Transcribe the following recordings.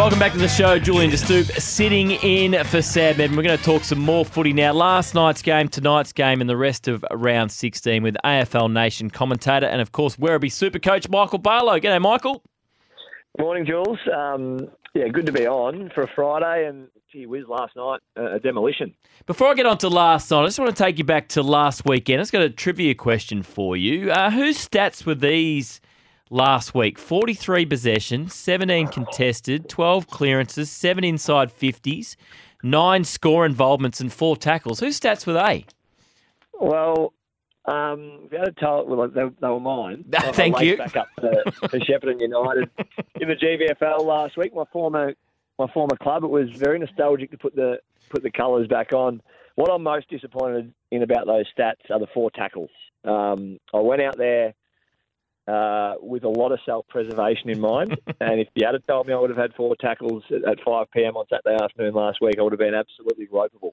Welcome back to the show. Julian de Stoop sitting in for Sam Edmund. We're going to talk some more footy now. Last night's game, tonight's game, and the rest of round 16 with AFL Nation commentator and, of course, Werribee super coach Michael Barlow. G'day, Michael. Morning, Jules. Um, yeah, good to be on for a Friday, and gee whiz, last night, uh, a demolition. Before I get on to last night, I just want to take you back to last weekend. I've got a trivia question for you. Uh, whose stats were these last week? 43 possessions, 17 contested, 12 clearances, 7 inside 50s, 9 score involvements, and 4 tackles. Whose stats were they? Well, um, if you had to tell, well, they, they were mine. I- Thank you. Back up to, to Shepparton United in the GVFL last week. My former my former club. It was very nostalgic to put the put the colours back on. What I'm most disappointed in about those stats are the four tackles. Um, I went out there uh, with a lot of self preservation in mind, and if you had told me I would have had four tackles at, at 5 p.m. on Saturday afternoon last week, I would have been absolutely ropeable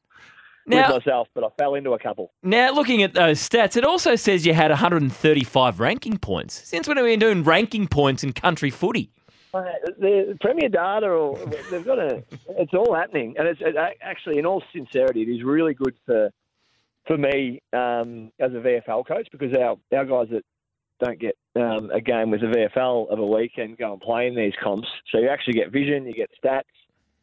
Now, with myself. But I fell into a couple. now, looking at those stats, it also says you had 135 ranking points. Since when have we been doing ranking points in country footy? Uh, the Premier Data, or they've got a. It's all happening, and it's it, actually, in all sincerity, it is really good for for me um, as a VFL coach because our our guys that don't get um, a game with the VFL of a weekend go and play in these comps, so you actually get vision, you get stats,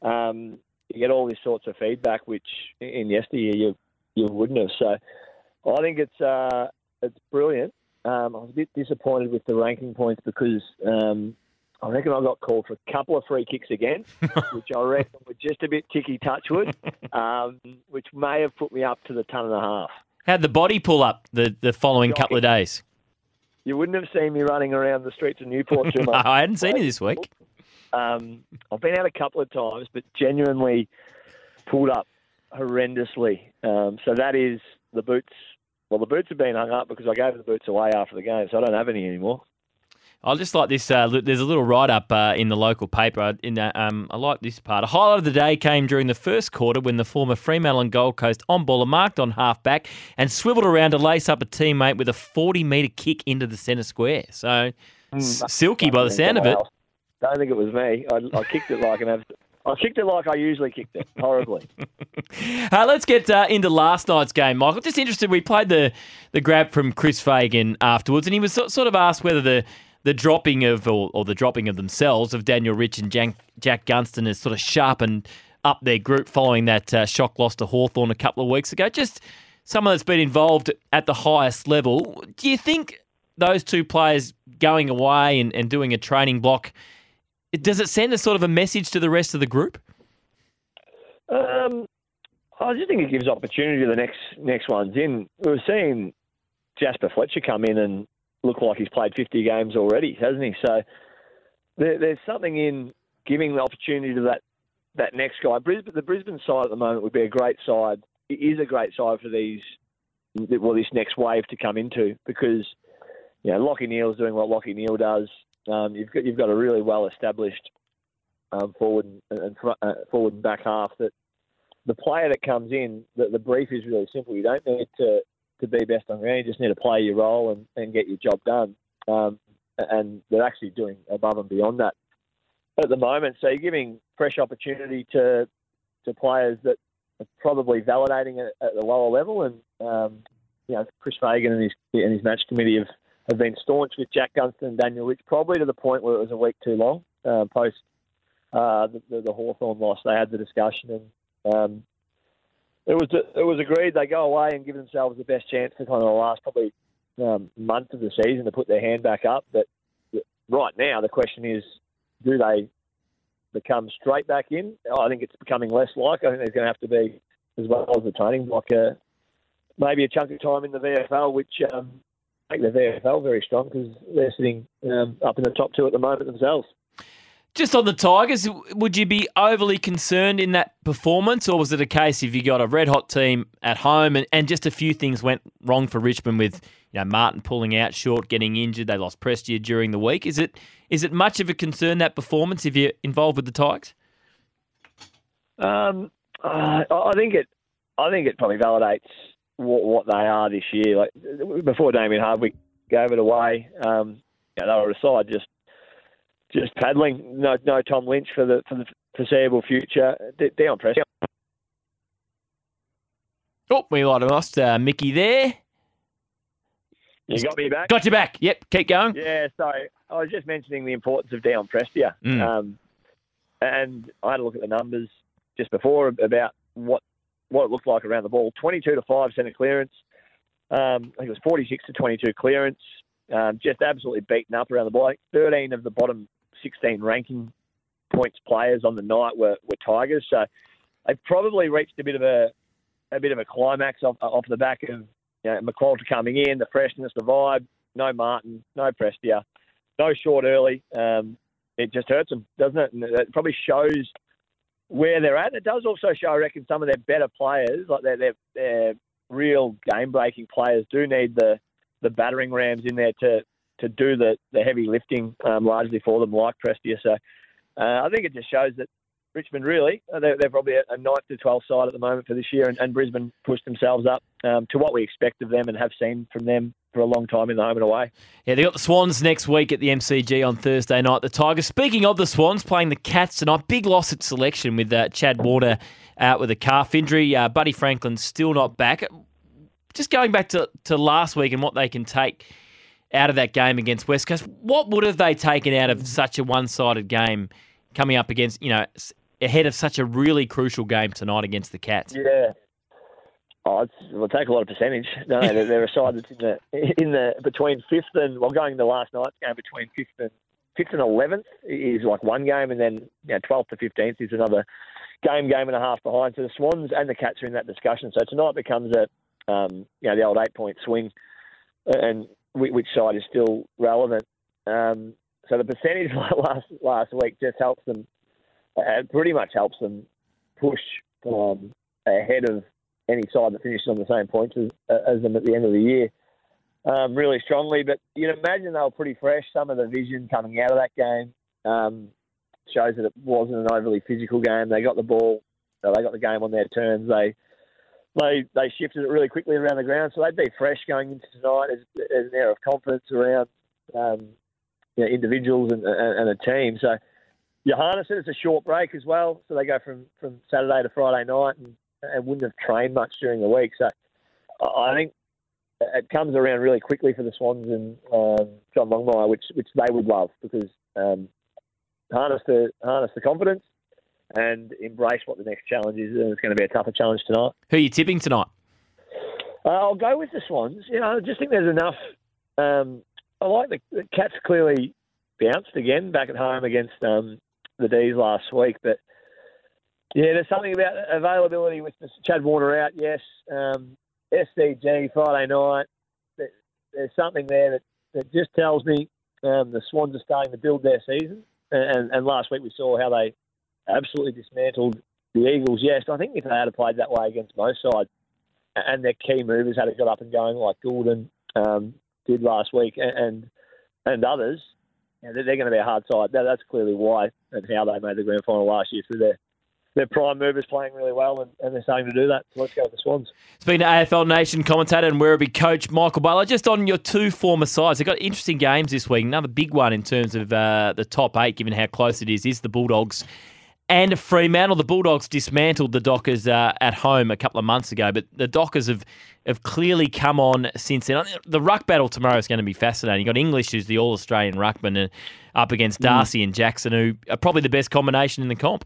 um, you get all these sorts of feedback, which in yesteryear you you wouldn't have. So I think it's uh, it's brilliant. Um, I was a bit disappointed with the ranking points because um, I reckon I got called for a couple of free kicks again, which I reckon were just a bit ticky touchwood, um, which may have put me up to the ton and a half. How'd the body pull up the, the following couple of days? You wouldn't have seen me running around the streets of Newport too No, much. I hadn't seen you this week. Um, I've been out a couple of times, but genuinely pulled up horrendously. Um, so that is the boots. Well, the boots have been hung up because I gave the boots away after the game, so I don't have any anymore. I just like this. Uh, there's a little write up uh, in the local paper. In that, um, I like this part. A highlight of the day came during the first quarter when the former Fremantle and Gold Coast on baller marked on half back and swiveled around to lace up a teammate with a 40 metre kick into the centre square. So s- silky by the sound of it. Don't think it was me. I, I kicked it like an. abs- I kicked it like I usually kicked it, horribly. Uh, let's get uh, into last night's game, Michael. Just interested, we played the, the grab from Chris Fagan afterwards, and he was so, sort of asked whether the, the dropping of, or, or the dropping of themselves, of Daniel Rich and Jack, Jack Gunston has sort of sharpened up their group following that uh, shock loss to Hawthorn a couple of weeks ago. Just someone that's been involved at the highest level. Do you think those two players going away and, and doing a training block, does it send a sort of a message to the rest of the group? Um, I just think it gives opportunity to the next next ones in. We've seen Jasper Fletcher come in and look like he's played 50 games already, hasn't he? So there, there's something in giving the opportunity to that that next guy. Brisbane, the Brisbane side at the moment would be a great side. It is a great side for these well this next wave to come into because you know Lachie Neale's doing what Lachie Neale does. Um, you've got you've got a really well established um, forward and, and uh, forward and back half that the player that comes in, the, the brief is really simple. You don't need to, to be best on ground. You just need to play your role and, and get your job done. Um, and they're actually doing above and beyond that at the moment. So you're giving fresh opportunity to to players that are probably validating it at the lower level. And um, you know, Chris Fagan and his and his match committee have, have been staunch with Jack Gunston and Daniel Rich, probably to the point where it was a week too long uh, post uh, the, the, the Hawthorn loss. They had the discussion and um, it was it was agreed they go away and give themselves the best chance for kind of the last probably um, month of the season to put their hand back up. But right now the question is, do they become straight back in? I think it's becoming less likely. I think there's going to have to be as well as the training block. Uh, maybe a chunk of time in the VFL, which um, make the VFL very strong because they're sitting um, up in the top two at the moment themselves. Just on the Tigers, would you be overly concerned in that performance, or was it a case if you got a red hot team at home and, and just a few things went wrong for Richmond with you know Martin pulling out short, getting injured, they lost Prestia during the week? Is it is it much of a concern that performance if you're involved with the Tigers? Um, uh, I think it. I think it probably validates what, what they are this year. Like before, Damien Hardwick gave it away. Um, you know, they were a side just just paddling. No, no Tom Lynch for the for the foreseeable future. Down pressure. Oh, we might have lost uh, Mickey there. You got me back. Got you back. Yep, keep going. Yeah, sorry. I was just mentioning the importance of Dion Prestia. Mm. Um, and I had a look at the numbers just before about what what it looked like around the ball. 22 to 5 centre clearance. Um, I think it was 46 to 22 clearance. Um, just absolutely beaten up around the ball. 13 of the bottom 16 ranking points players on the night were, were Tigers. So they probably reached a bit of a a bit of a climax off, off the back of you know, McQualter coming in, the freshness, the vibe. No Martin, no Prestia, no short early. Um, it just hurts them, doesn't it? And it probably shows where they're at. It does also show, I reckon, some of their better players, like their, their, their real game breaking players, do need the, the battering rams in there to, to do the, the heavy lifting um, largely for them, like Prestia. So uh, I think it just shows that Richmond really, uh, they're, they're probably a, 9th to 12th side at the moment for this year, and, and Brisbane pushed themselves up um, to what we expect of them and have seen from them for a long time in the home and away. Yeah, they got the Swans next week at the MCG on Thursday night. The Tigers. Speaking of the Swans, playing the Cats tonight. Big loss at selection with uh, Chad Warner out with a calf injury. Uh, Buddy Franklin still not back. Just going back to, to last week and what they can take out of that game against West Coast. What would have they taken out of such a one-sided game coming up against you know ahead of such a really crucial game tonight against the Cats? Yeah. Oh, it's, it'll take a lot of percentage. No, they're, they're a side that's in the in the between fifth and well, going to last night's game between fifth and fifth and eleventh is like one game, and then you know, twelfth to fifteenth is another game, game and a half behind. So the Swans and the Cats are in that discussion. So tonight becomes a um, you know the old eight point swing, and which side is still relevant. Um, so the percentage last last week just helps them. It pretty much helps them push um, ahead of any side that finishes on the same points as, as them at the end of the year um, really strongly. But you'd imagine they were pretty fresh. Some of the vision coming out of that game um, shows that it wasn't an overly physical game. They got the ball, so they got the game on their terms. They they they shifted it really quickly around the ground, so they'd be fresh going into tonight as, as an air of confidence around um, you know, individuals and, and, and a team. So you harness it. It's a short break as well, so they go from, from Saturday to Friday night and, and wouldn't have trained much during the week. So I think it comes around really quickly for the Swans and um, John Longmire, which which they would love because um, harness the harness the confidence and embrace what the next challenge is. And it's going to be a tougher challenge tonight. Who are you tipping tonight? Uh, I'll go with the Swans. You know, I just think there's enough. Um, I like the, the Cats clearly bounced again back at home against um, the D's last week, but yeah, there's something about availability with Chad Warner out. Yes, um, SCG Friday night. There's something there that, that just tells me um, the Swans are starting to build their season. And, and last week we saw how they absolutely dismantled the Eagles. Yes, I think if they had played that way against most sides, and their key movers had it got up and going like Gulden um, did last week, and and others, you know, they're, going to be a hard side. That, that's clearly why and how they made the grand final last year through their their prime movers playing really well, and, and, they're starting to do that. So let's go with the Swans. Speaking to AFL Nation commentator and Werribee coach Michael Barlow, just on your two former sides, they've got interesting games this week. Another big one in terms of uh, the top eight, given how close it is, is the Bulldogs and Fremantle. The Bulldogs dismantled the Dockers uh, at home a couple of months ago, but the Dockers have, have clearly come on since then. The ruck battle tomorrow is going to be fascinating. You've got English, who's the All Australian ruckman, uh, up against Darcy mm. and Jackson, who are probably the best combination in the comp.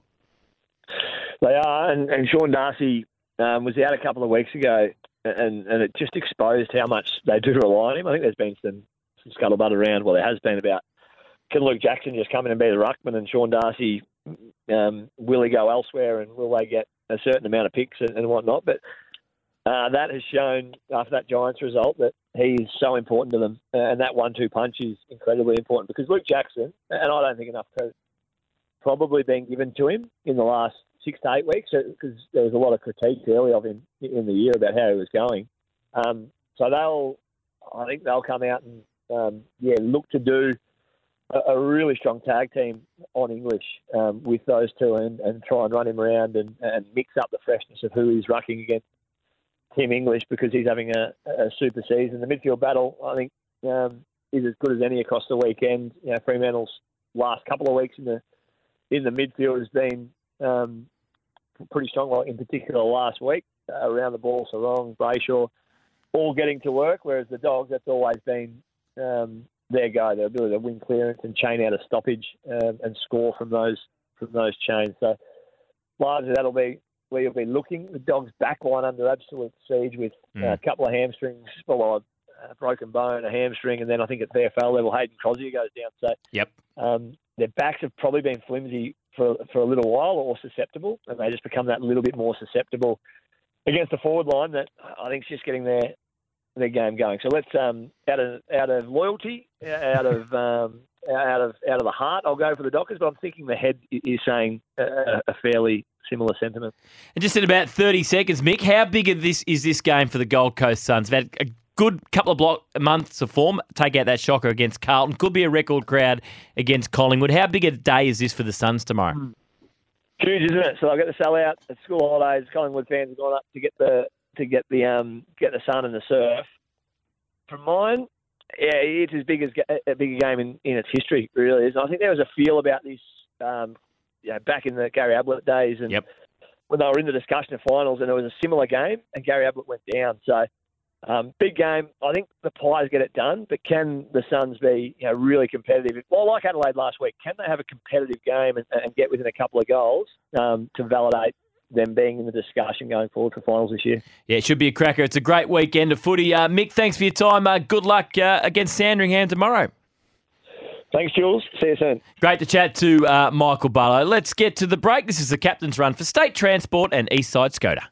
They are, and, and Sean Darcy um, was out a couple of weeks ago, and, and it just exposed how much they do rely on him. I think there's been some, some scuttlebutt around, well, there has been about can Luke Jackson just come in and be the ruckman, and Sean Darcy um, will he go elsewhere, and will they get a certain amount of picks and, and whatnot? But uh, that has shown after that Giants result that he is so important to them, and that one-two punch is incredibly important because Luke Jackson, and I don't think enough credit probably been given to him in the last six to eight weeks because there was a lot of critique early of him in the year about how he was going. Um, so they'll, I think they'll come out and um, yeah look to do a, really strong tag team on English um, with those two and, and try and run him around and, and mix up the freshness of who he's rucking against Tim English because he's having a, a super season. The midfield battle, I think, um, is as good as any across the weekend. You know, Fremantle's last couple of weeks in the in the midfield has been um, pretty strong. Well, in particular, last week uh, around the ball, Serong, Brayshaw, all getting to work. Whereas the Dogs, that's always been um, their go, their ability to win clearance and chain out a stoppage um, and score from those from those chains. So largely that'll be where you'll be looking. The Dogs' back line under absolute siege with uh, Mm. a couple of hamstrings, well, a broken bone, a hamstring, and then I think at VFL level, Hayden Crozier goes down. So Yep. um, their backs have probably been flimsy for for a little while or susceptible, and they just become that little bit more susceptible against the forward line that I think is just getting their their game going. So let's um, out of out of loyalty, out of um, out of out of the heart, I'll go for the Dockers, but I'm thinking the head is saying a, a fairly similar sentiment. And just in about 30 seconds, Mick, how big of this is this game for the Gold Coast Suns? They've had a good couple of block, months of form. Take out that shocker against Carlton. Could be a record crowd against Collingwood. How big a day is this for the Suns tomorrow? Huge, isn't it? So I get the sell out at school holidays. Collingwood fans have gone up to get the to get the um get the sun and the surf. For mine, yeah, it's as big as a big a game in, in its history. Really is. And I think there was a feel about this, um, you know, back in the Gary Ablett days, and Yep. when they were in the discussion of finals, and it was a similar game, and Gary Ablett went down. So. Um, big game. I think the Pies get it done, but can the Suns be you know, really competitive? Well, like Adelaide last week, can they have a competitive game and, and get within a couple of goals um, to validate them being in the discussion going forward for finals this year? Yeah, it should be a cracker. It's a great weekend of footy. Uh, Mick, thanks for your time. Uh, good luck uh, against Sandringham tomorrow. Thanks, Jules. See you soon. Great to chat to uh, Michael Barlow. Let's get to the break. This is the captain's run for State Transport and Eastside Skoda.